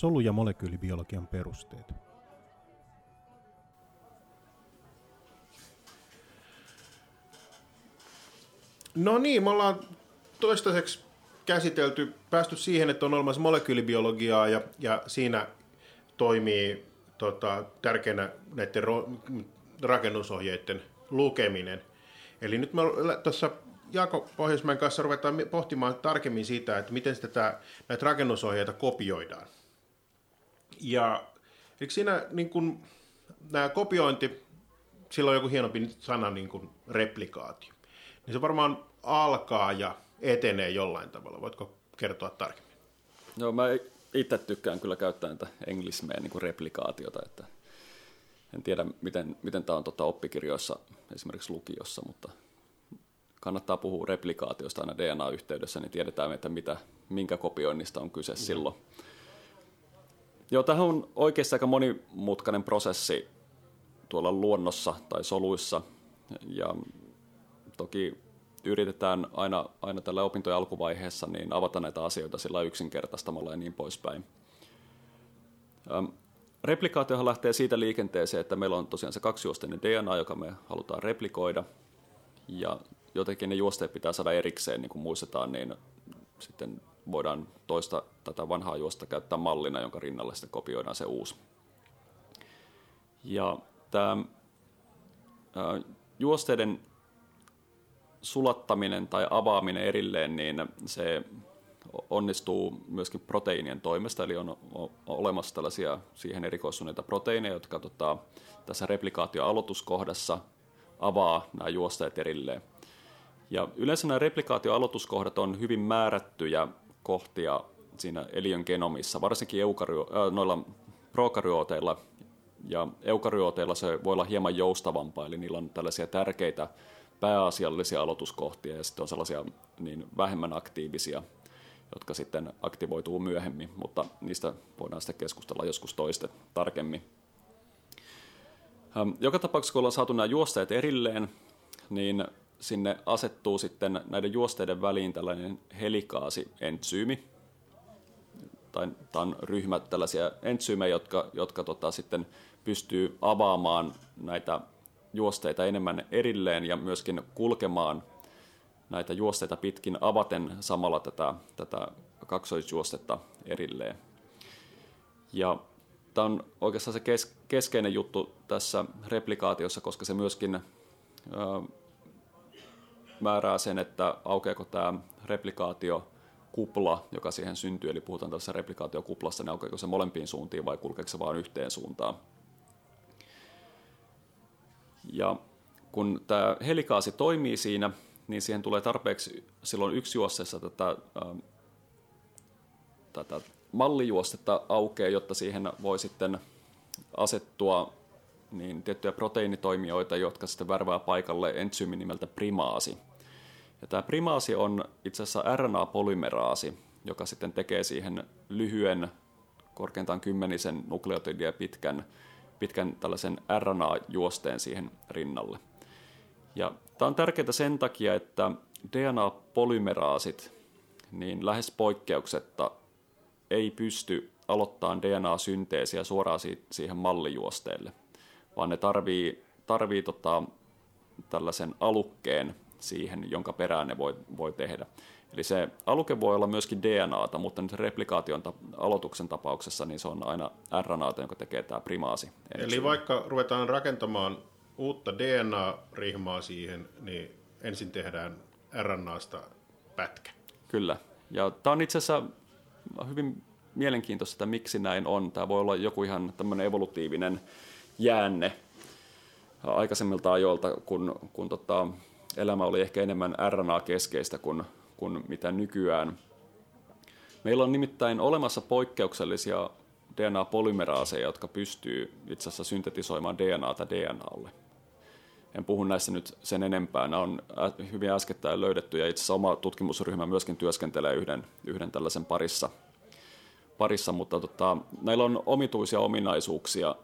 solu- ja molekyylibiologian perusteet. No niin, me ollaan toistaiseksi käsitelty, päästy siihen, että on olemassa molekyylibiologiaa ja, ja siinä toimii tota, tärkeänä näiden ro, rakennusohjeiden lukeminen. Eli nyt me tuossa Jaako Pohjoismäen kanssa ruvetaan pohtimaan tarkemmin sitä, että miten tätä, näitä rakennusohjeita kopioidaan. Ja eikö siinä niin kun, nämä kopiointi, sillä on joku hienompi sana niin kuin replikaatio, niin se varmaan alkaa ja etenee jollain tavalla. Voitko kertoa tarkemmin? Joo, mä itse tykkään kyllä käyttää näitä englismejä niin kuin replikaatiota, että en tiedä, miten, miten tämä on tota oppikirjoissa, esimerkiksi lukiossa, mutta kannattaa puhua replikaatiosta aina DNA-yhteydessä, niin tiedetään, että mitä, minkä kopioinnista on kyse mm. silloin. Joo, tähän on oikeasti aika monimutkainen prosessi tuolla luonnossa tai soluissa, ja toki yritetään aina, aina tällä opintojen alkuvaiheessa niin avata näitä asioita sillä yksinkertaistamalla ja niin poispäin. Ähm, replikaatiohan lähtee siitä liikenteeseen, että meillä on tosiaan se kaksijuosteinen DNA, joka me halutaan replikoida, ja jotenkin ne juosteet pitää saada erikseen, niin kuin muistetaan, niin sitten voidaan toista tätä vanhaa juosta käyttää mallina, jonka rinnalle sitten kopioidaan se uusi. Ja tämä ää, juosteiden sulattaminen tai avaaminen erilleen, niin se onnistuu myöskin proteiinien toimesta, eli on, olemassa tällaisia siihen erikoistuneita proteiineja, jotka tota, tässä replikaatioaloituskohdassa avaa nämä juosteet erilleen. Ja yleensä nämä replikaatioaloituskohdat on hyvin määrättyjä kohtia siinä eliön genomissa, varsinkin eukario- äh, noilla prokaryooteilla ja eukaryooteilla se voi olla hieman joustavampaa, eli niillä on tällaisia tärkeitä pääasiallisia aloituskohtia ja sitten on sellaisia niin vähemmän aktiivisia, jotka sitten aktivoituu myöhemmin, mutta niistä voidaan sitten keskustella joskus toiste tarkemmin. Joka tapauksessa, kun ollaan saatu nämä juosteet erilleen, niin sinne asettuu sitten näiden juosteiden väliin tällainen helikaasi-entsyymi, tai tämä on ryhmä tällaisia entsyymejä, jotka, jotka tota, sitten pystyy avaamaan näitä juosteita enemmän erilleen ja myöskin kulkemaan näitä juosteita pitkin avaten samalla tätä, tätä kaksoisjuostetta erilleen. Ja tämä on oikeastaan se kes, keskeinen juttu tässä replikaatiossa, koska se myöskin määrää sen, että aukeako tämä replikaatio kupla, joka siihen syntyy, eli puhutaan tässä replikaatiokuplasta, niin aukeako se molempiin suuntiin vai kulkeeko se vain yhteen suuntaan. Ja kun tämä helikaasi toimii siinä, niin siihen tulee tarpeeksi silloin yksi juosseessa tätä, äh, tätä mallijuostetta aukeaa, jotta siihen voi sitten asettua niin tiettyjä proteiinitoimijoita, jotka sitten värvää paikalle entsyymi nimeltä primaasi. Ja tämä primaasi on itse asiassa RNA-polymeraasi, joka sitten tekee siihen lyhyen, korkeintaan kymmenisen nukleotidia pitkän pitkän tällaisen RNA-juosteen siihen rinnalle. Ja tämä on tärkeää sen takia, että DNA-polymeraasit niin lähes poikkeuksetta ei pysty aloittamaan DNA-synteesiä suoraan siihen mallijuosteelle, vaan ne tarvii, tarvii tota, tällaisen alukkeen siihen, jonka perään ne voi, voi tehdä. Eli se aluke voi olla myöskin DNAta, mutta nyt replikaation ta- aloituksen tapauksessa niin se on aina RNAta, jonka tekee tämä primaasi. Eli vaikka ruvetaan rakentamaan uutta DNA-rihmaa siihen, niin ensin tehdään RNAsta pätkä. Kyllä. Ja tämä on itse asiassa hyvin mielenkiintoista, että miksi näin on. Tämä voi olla joku ihan tämmöinen evolutiivinen jäänne aikaisemmilta ajoilta, kun, kun tota, elämä oli ehkä enemmän RNA-keskeistä kuin kuin mitä nykyään. Meillä on nimittäin olemassa poikkeuksellisia DNA-polymeraaseja, jotka pystyy itse asiassa syntetisoimaan DNAta DNAlle. En puhu näistä nyt sen enempää. Nämä on hyvin äskettäin löydetty ja itse asiassa oma tutkimusryhmä myöskin työskentelee yhden, yhden tällaisen parissa. parissa mutta tota, näillä on omituisia ominaisuuksia,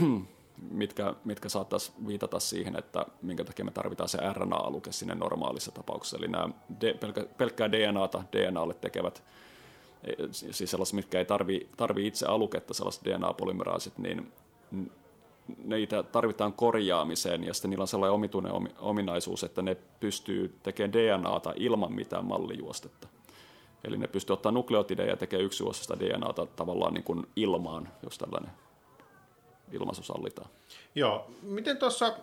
mitkä, mitkä saattaisi viitata siihen, että minkä takia me tarvitaan se RNA-aluke sinne normaalissa tapauksessa. Eli nämä pelkkä, pelkkää DNAta DNAlle tekevät siis sellaiset, mitkä ei tarvi, tarvi itse aluketta, sellaiset DNA-polymeraasit, niin niitä tarvitaan korjaamiseen ja sitten niillä on sellainen omituinen ominaisuus, että ne pystyy tekemään DNAta ilman mitään mallijuostetta. Eli ne pystyy ottaa nukleotideja ja tekemään yksijuostosta DNAta tavallaan niin kuin ilmaan, jos tällainen ilmaisu sallitaan. Joo. Miten tuossa,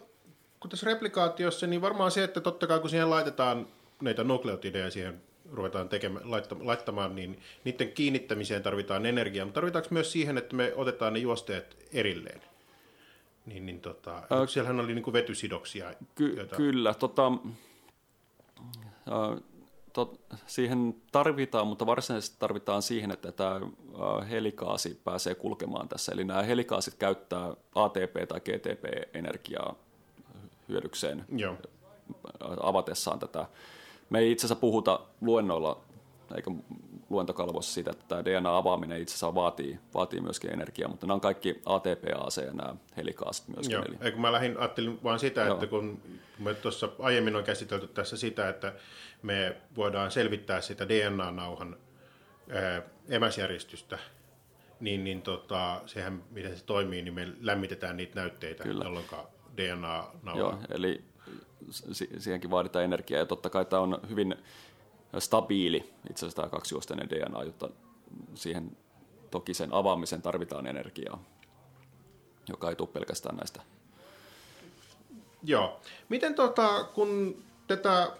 kun tässä replikaatiossa, niin varmaan se, että totta kai kun siihen laitetaan näitä nukleotideja siihen ruvetaan tekemään, laittamaan, niin niiden kiinnittämiseen tarvitaan energiaa, mutta tarvitaanko myös siihen, että me otetaan ne juosteet erilleen? Niin, niin tota, äh, siellähän oli niin kuin vetysidoksia. Ky- joita... Kyllä, tota, äh, tot, siihen tarvitaan, mutta varsinaisesti tarvitaan siihen, että tämä helikaasi pääsee kulkemaan tässä. Eli nämä helikaasit käyttää ATP- tai GTP-energiaa hyödykseen Joo. avatessaan tätä. Me ei itse asiassa puhuta luennoilla eikä luentokalvoissa siitä, että tämä DNA-avaaminen itse asiassa vaatii, vaatii myöskin energiaa, mutta nämä on kaikki ATPAC ja nämä helikaasit myöskin. Joo, eli... Eikö mä lähdin, ajattelin vaan sitä, Joo. että kun me tuossa aiemmin on käsitelty tässä sitä, että me voidaan selvittää sitä DNA-nauhan ää, emäsjärjestystä, niin, niin tota, sehän, miten se toimii, niin me lämmitetään niitä näytteitä, Kyllä. jolloin DNA-nauha... Joo, eli siihenkin vaaditaan energiaa, ja totta kai tämä on hyvin stabiili, itse asiassa tämä kaksijuosteinen DNA, jotta siihen toki sen avaamisen tarvitaan energiaa, joka ei tule pelkästään näistä. Joo. Miten tota, kun tätä,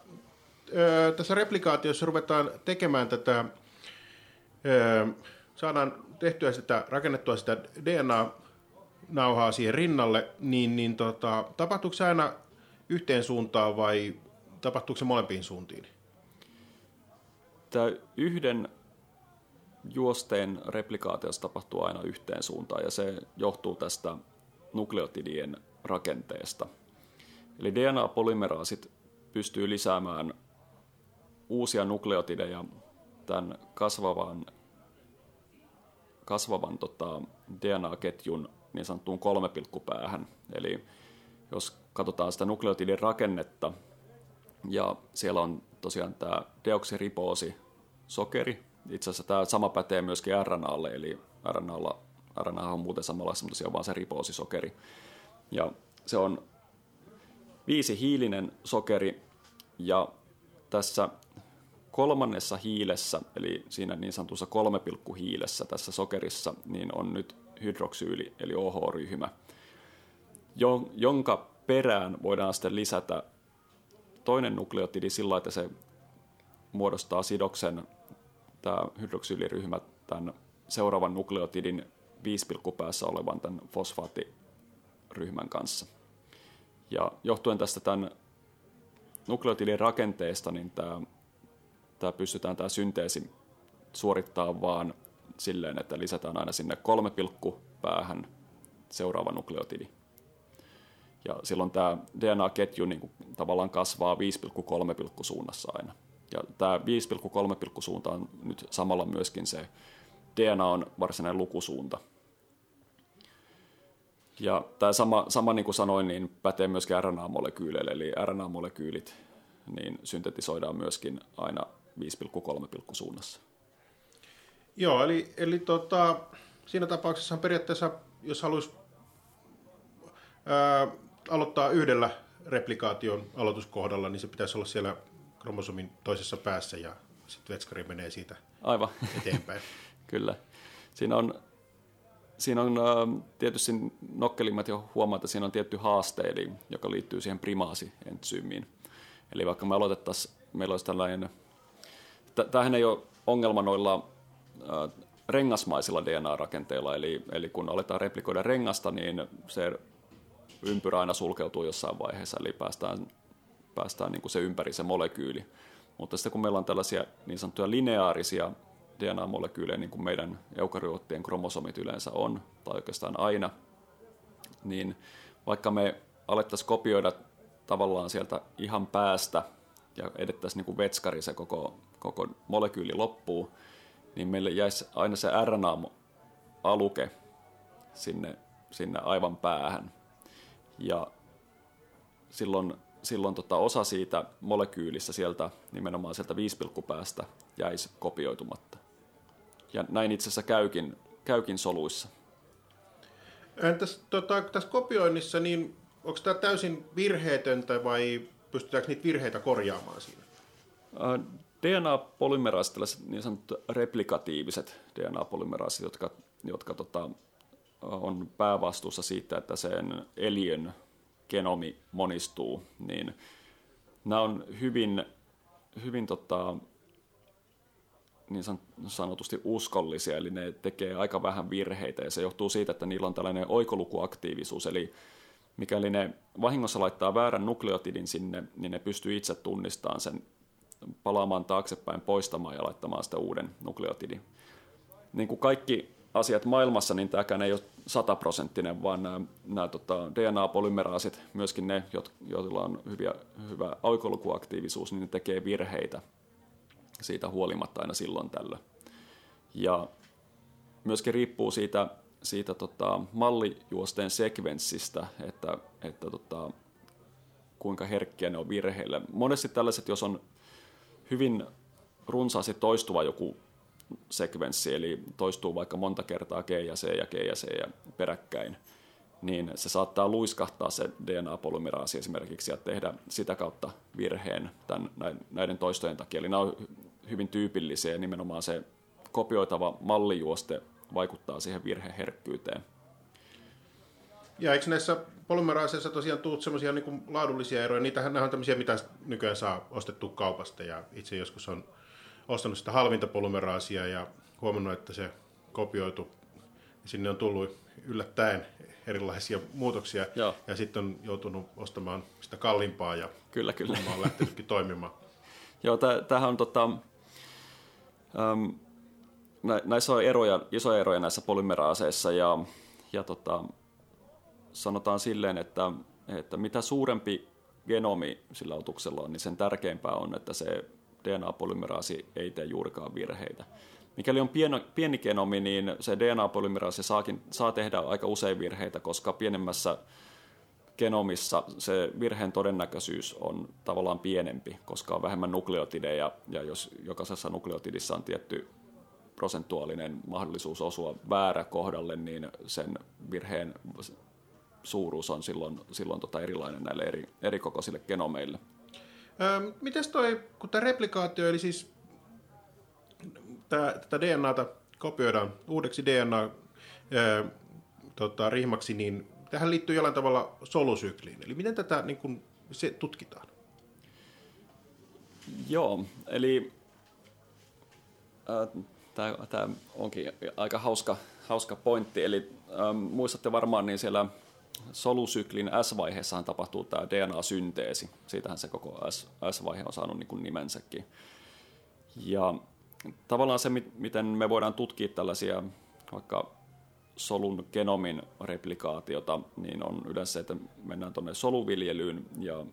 ö, tässä replikaatiossa ruvetaan tekemään tätä, ö, saadaan tehtyä sitä, rakennettua sitä DNA-nauhaa siihen rinnalle, niin, niin tota, tapahtuuko se aina yhteen suuntaan vai tapahtuuko se molempiin suuntiin? Tämä yhden juosteen replikaatiossa tapahtuu aina yhteen suuntaan ja se johtuu tästä nukleotidien rakenteesta. Eli DNA-polymeraasit pystyy lisäämään uusia nukleotideja tämän kasvavan, kasvavan tota, DNA-ketjun niin sanottuun kolmepilkkupäähän. Eli jos katsotaan sitä nukleotidin rakennetta, ja siellä on tosiaan tämä deoksiripoosi sokeri. Itse asiassa tämä sama pätee myöskin RNAlle, eli RNAlla, RNA on muuten samalla mutta se on vaan se ripoosisokeri. Ja se on viisi hiilinen sokeri, ja tässä kolmannessa hiilessä, eli siinä niin sanotussa hiilessä tässä sokerissa, niin on nyt hydroksyyli, eli OH-ryhmä, jonka perään voidaan sitten lisätä toinen nukleotidi sillä, että se muodostaa sidoksen, tämä hydroksyyliryhmä, tämän seuraavan nukleotidin 5, päässä olevan tämän fosfaattiryhmän kanssa. Ja johtuen tästä tämän nukleotidin rakenteesta, niin tämä, tämä pystytään tämä synteesi suorittaa vaan silleen, että lisätään aina sinne kolme pilkku päähän seuraava nukleotidi. Ja silloin tämä DNA-ketju niin kuin, tavallaan kasvaa 5,3 suunnassa aina. Ja tämä 5,3 suunta on nyt samalla myöskin se DNA on varsinainen lukusuunta. Ja tämä sama, sama niin kuin sanoin, niin pätee myöskin RNA-molekyyleille, eli RNA-molekyylit niin syntetisoidaan myöskin aina 5,3 suunnassa. Joo, eli, eli tota, siinä tapauksessa periaatteessa, jos haluaisi ää, aloittaa yhdellä replikaation aloituskohdalla, niin se pitäisi olla siellä kromosomin toisessa päässä ja sitten vetskari menee siitä Aivan. eteenpäin. Kyllä. Siinä on, siinä on äh, tietysti nokkelimmat jo huomaa, että siinä on tietty haaste, eli, joka liittyy siihen primaasi-entsyymiin. Eli vaikka me aloitettaisiin, meillä olisi tällainen, tämähän ei ole ongelma noilla äh, rengasmaisilla DNA-rakenteilla, eli, eli kun aletaan replikoida rengasta, niin se ympyrä aina sulkeutuu jossain vaiheessa, eli päästään, päästään niin kuin se ympäri se molekyyli. Mutta sitten kun meillä on tällaisia niin sanottuja lineaarisia DNA-molekyylejä, niin kuin meidän eukaryoottien kromosomit yleensä on, tai oikeastaan aina, niin vaikka me alettaisiin kopioida tavallaan sieltä ihan päästä ja edettäisiin niin kuin vetskari se koko, koko molekyyli loppuu, niin meille jäisi aina se RNA-aluke sinne, sinne aivan päähän. Ja silloin, silloin tota osa siitä molekyylistä sieltä nimenomaan sieltä viispilkkupäästä jäisi kopioitumatta. ja näin itse asiassa käykin, käykin soluissa. Entäs tota, tässä kopioinnissa, niin onko tämä täysin virheetöntä vai pystytäänkö niitä virheitä korjaamaan siinä? DNA-polymeraasit, tällaiset niin sanotut replikatiiviset DNA-polymeraasit, jotka, jotka tota, on päävastuussa siitä, että sen eliön genomi monistuu, niin nämä on hyvin, hyvin tota, niin sanotusti uskollisia, eli ne tekee aika vähän virheitä, ja se johtuu siitä, että niillä on tällainen oikolukuaktiivisuus, eli mikäli ne vahingossa laittaa väärän nukleotidin sinne, niin ne pystyy itse tunnistamaan sen, palaamaan taaksepäin, poistamaan ja laittamaan sitä uuden nukleotidin. Niin kuin kaikki asiat maailmassa, niin tämäkään ei ole sataprosenttinen, vaan nämä, nämä tota, DNA-polymeraasit, myöskin ne, joilla on hyviä, hyvä oikolukuaktiivisuus, niin ne tekee virheitä siitä huolimatta aina silloin tällä. Ja myöskin riippuu siitä, siitä tota, mallijuosteen sekvenssistä, että, että tota, kuinka herkkiä ne on virheille. Monesti tällaiset, jos on hyvin runsaasti toistuva joku sekvenssi, eli toistuu vaikka monta kertaa G ja C ja G ja C ja peräkkäin, niin se saattaa luiskahtaa se DNA-polymeraasi esimerkiksi ja tehdä sitä kautta virheen tämän, näiden toistojen takia. Eli nämä on hyvin tyypillisiä nimenomaan se kopioitava mallijuoste vaikuttaa siihen virheherkkyyteen. Ja eikö näissä polymeraaseissa tosiaan tullut semmoisia niin laadullisia eroja? Niitähän nämä on tämmöisiä, mitä nykyään saa ostettu kaupasta ja itse joskus on ostanut sitä halvinta polymeraasia ja huomannut, että se kopioitu, sinne on tullut yllättäen erilaisia muutoksia Joo. ja sitten on joutunut ostamaan sitä kalliimpaa ja kyllä, kyllä. on lähtenytkin toimimaan. Joo, tämähän on tota, äm, näissä on eroja, isoja eroja näissä polymeraaseissa ja, ja tota, sanotaan silleen, että, että mitä suurempi genomi sillä otuksella on, niin sen tärkeämpää on, että se DNA-polymeraasi ei tee juurikaan virheitä. Mikäli on pieni, pieni genomi, niin se DNA-polymeraasi saakin, saa tehdä aika usein virheitä, koska pienemmässä genomissa se virheen todennäköisyys on tavallaan pienempi, koska on vähemmän nukleotideja, ja jos jokaisessa nukleotidissa on tietty prosentuaalinen mahdollisuus osua väärä kohdalle, niin sen virheen suuruus on silloin, silloin tota erilainen näille eri, eri kokoisille genomeille. Mites toi, kun tämä replikaatio, eli siis tätä DNAta kopioidaan uudeksi DNA öö, tota, rihmaksi, niin tähän liittyy jollain tavalla solusykliin. Eli miten tätä niin kun, se tutkitaan? Joo, eli äh, tämä onkin aika hauska, hauska pointti. Eli ähm, muistatte varmaan, niin siellä solusyklin S-vaiheessahan tapahtuu tämä DNA-synteesi. Siitähän se koko S-vaihe on saanut niin kuin nimensäkin. Ja tavallaan se, miten me voidaan tutkia tällaisia vaikka solun genomin replikaatiota, niin on yleensä se, että mennään tuonne soluviljelyyn ja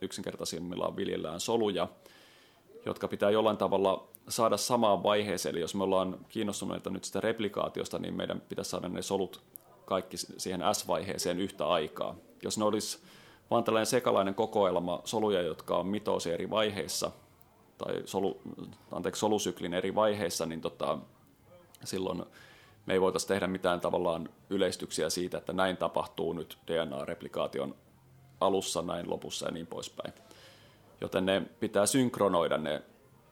yksinkertaisimmillaan viljellään soluja, jotka pitää jollain tavalla saada samaan vaiheeseen. Eli jos me ollaan kiinnostuneita nyt sitä replikaatiosta, niin meidän pitäisi saada ne solut kaikki siihen S-vaiheeseen yhtä aikaa. Jos ne olisi vaan tällainen sekalainen kokoelma soluja, jotka on mitoosi eri vaiheissa, tai solu, anteeksi, solusyklin eri vaiheissa, niin tota, silloin me ei voitaisiin tehdä mitään tavallaan yleistyksiä siitä, että näin tapahtuu nyt DNA-replikaation alussa, näin lopussa ja niin poispäin. Joten ne pitää synkronoida ne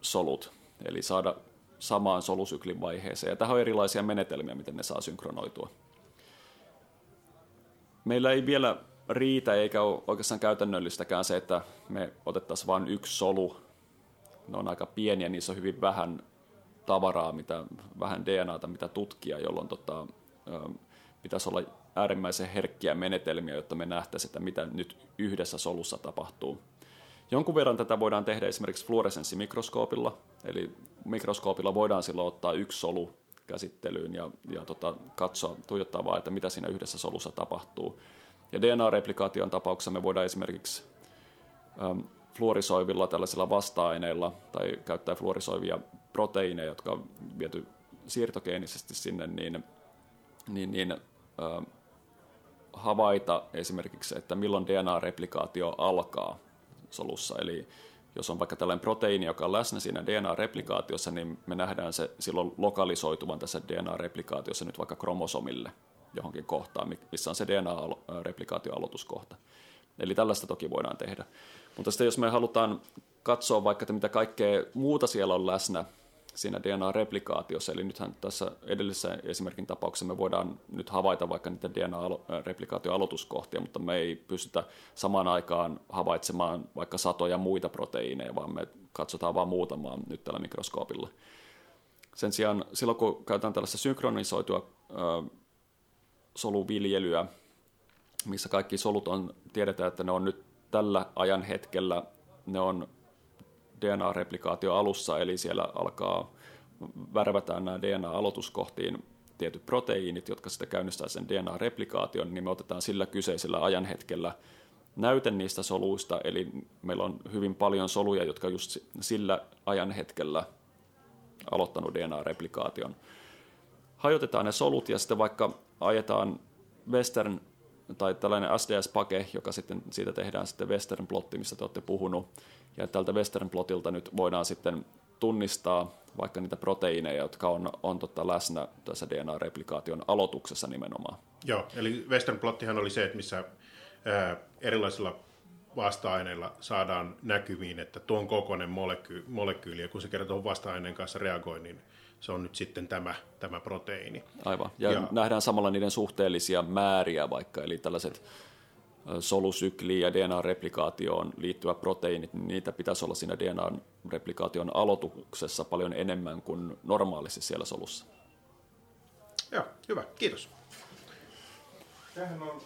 solut, eli saada samaan solusyklin vaiheeseen. Ja tähän on erilaisia menetelmiä, miten ne saa synkronoitua meillä ei vielä riitä eikä ole oikeastaan käytännöllistäkään se, että me otettaisiin vain yksi solu. Ne on aika pieniä, niissä on hyvin vähän tavaraa, mitä, vähän DNAta, mitä tutkia, jolloin tota, pitäisi olla äärimmäisen herkkiä menetelmiä, jotta me nähtäisiin, että mitä nyt yhdessä solussa tapahtuu. Jonkun verran tätä voidaan tehdä esimerkiksi fluoresenssimikroskoopilla, eli mikroskoopilla voidaan silloin ottaa yksi solu käsittelyyn ja, ja tota, katsoa, tuijottaa vaan, että mitä siinä yhdessä solussa tapahtuu. Ja DNA-replikaation tapauksessa me voidaan esimerkiksi äm, fluorisoivilla tällaisilla vasta-aineilla tai käyttää fluorisoivia proteiineja, jotka on viety siirtogeenisesti sinne, niin, niin, niin äh, havaita esimerkiksi, että milloin DNA-replikaatio alkaa solussa. Eli jos on vaikka tällainen proteiini, joka on läsnä siinä DNA-replikaatiossa, niin me nähdään se silloin lokalisoituvan tässä DNA-replikaatiossa nyt vaikka kromosomille johonkin kohtaan, missä on se DNA-replikaatioaloituskohta. Eli tällaista toki voidaan tehdä. Mutta sitten jos me halutaan katsoa vaikka, että mitä kaikkea muuta siellä on läsnä siinä DNA-replikaatiossa, eli nythän tässä edellisessä esimerkin tapauksessa me voidaan nyt havaita vaikka niitä DNA-replikaatioaloituskohtia, mutta me ei pystytä samaan aikaan havaitsemaan vaikka satoja muita proteiineja, vaan me katsotaan vain muutamaa nyt tällä mikroskoopilla. Sen sijaan silloin, kun käytetään tällaista synkronisoitua ö, soluviljelyä, missä kaikki solut on, tiedetään, että ne on nyt tällä ajan hetkellä, ne on DNA-replikaatio alussa, eli siellä alkaa värvätään nämä DNA-aloituskohtiin tietyt proteiinit, jotka sitten käynnistää sen DNA-replikaation, niin me otetaan sillä kyseisellä ajanhetkellä näyte niistä soluista, eli meillä on hyvin paljon soluja, jotka just sillä ajanhetkellä aloittanut DNA-replikaation. Hajotetaan ne solut ja sitten vaikka ajetaan Western tai tällainen SDS-pake, joka sitten siitä tehdään sitten Western plotti, mistä te olette puhunut. Ja tältä Western plotilta nyt voidaan sitten tunnistaa vaikka niitä proteiineja, jotka on, on totta läsnä tässä DNA-replikaation aloituksessa nimenomaan. Joo, eli Western plottihan oli se, että missä ää, erilaisilla vasta-aineilla saadaan näkyviin, että tuon kokoinen moleky- molekyyli, ja kun se kertoo vasta-aineen kanssa reagoi, niin se on nyt sitten tämä, tämä proteiini. Aivan, ja, ja nähdään samalla niiden suhteellisia määriä vaikka, eli tällaiset solusykliin ja DNA-replikaatioon liittyvät proteiinit, niin niitä pitäisi olla siinä DNA-replikaation aloituksessa paljon enemmän kuin normaalisti siellä solussa. Joo, hyvä. Kiitos. Tähän on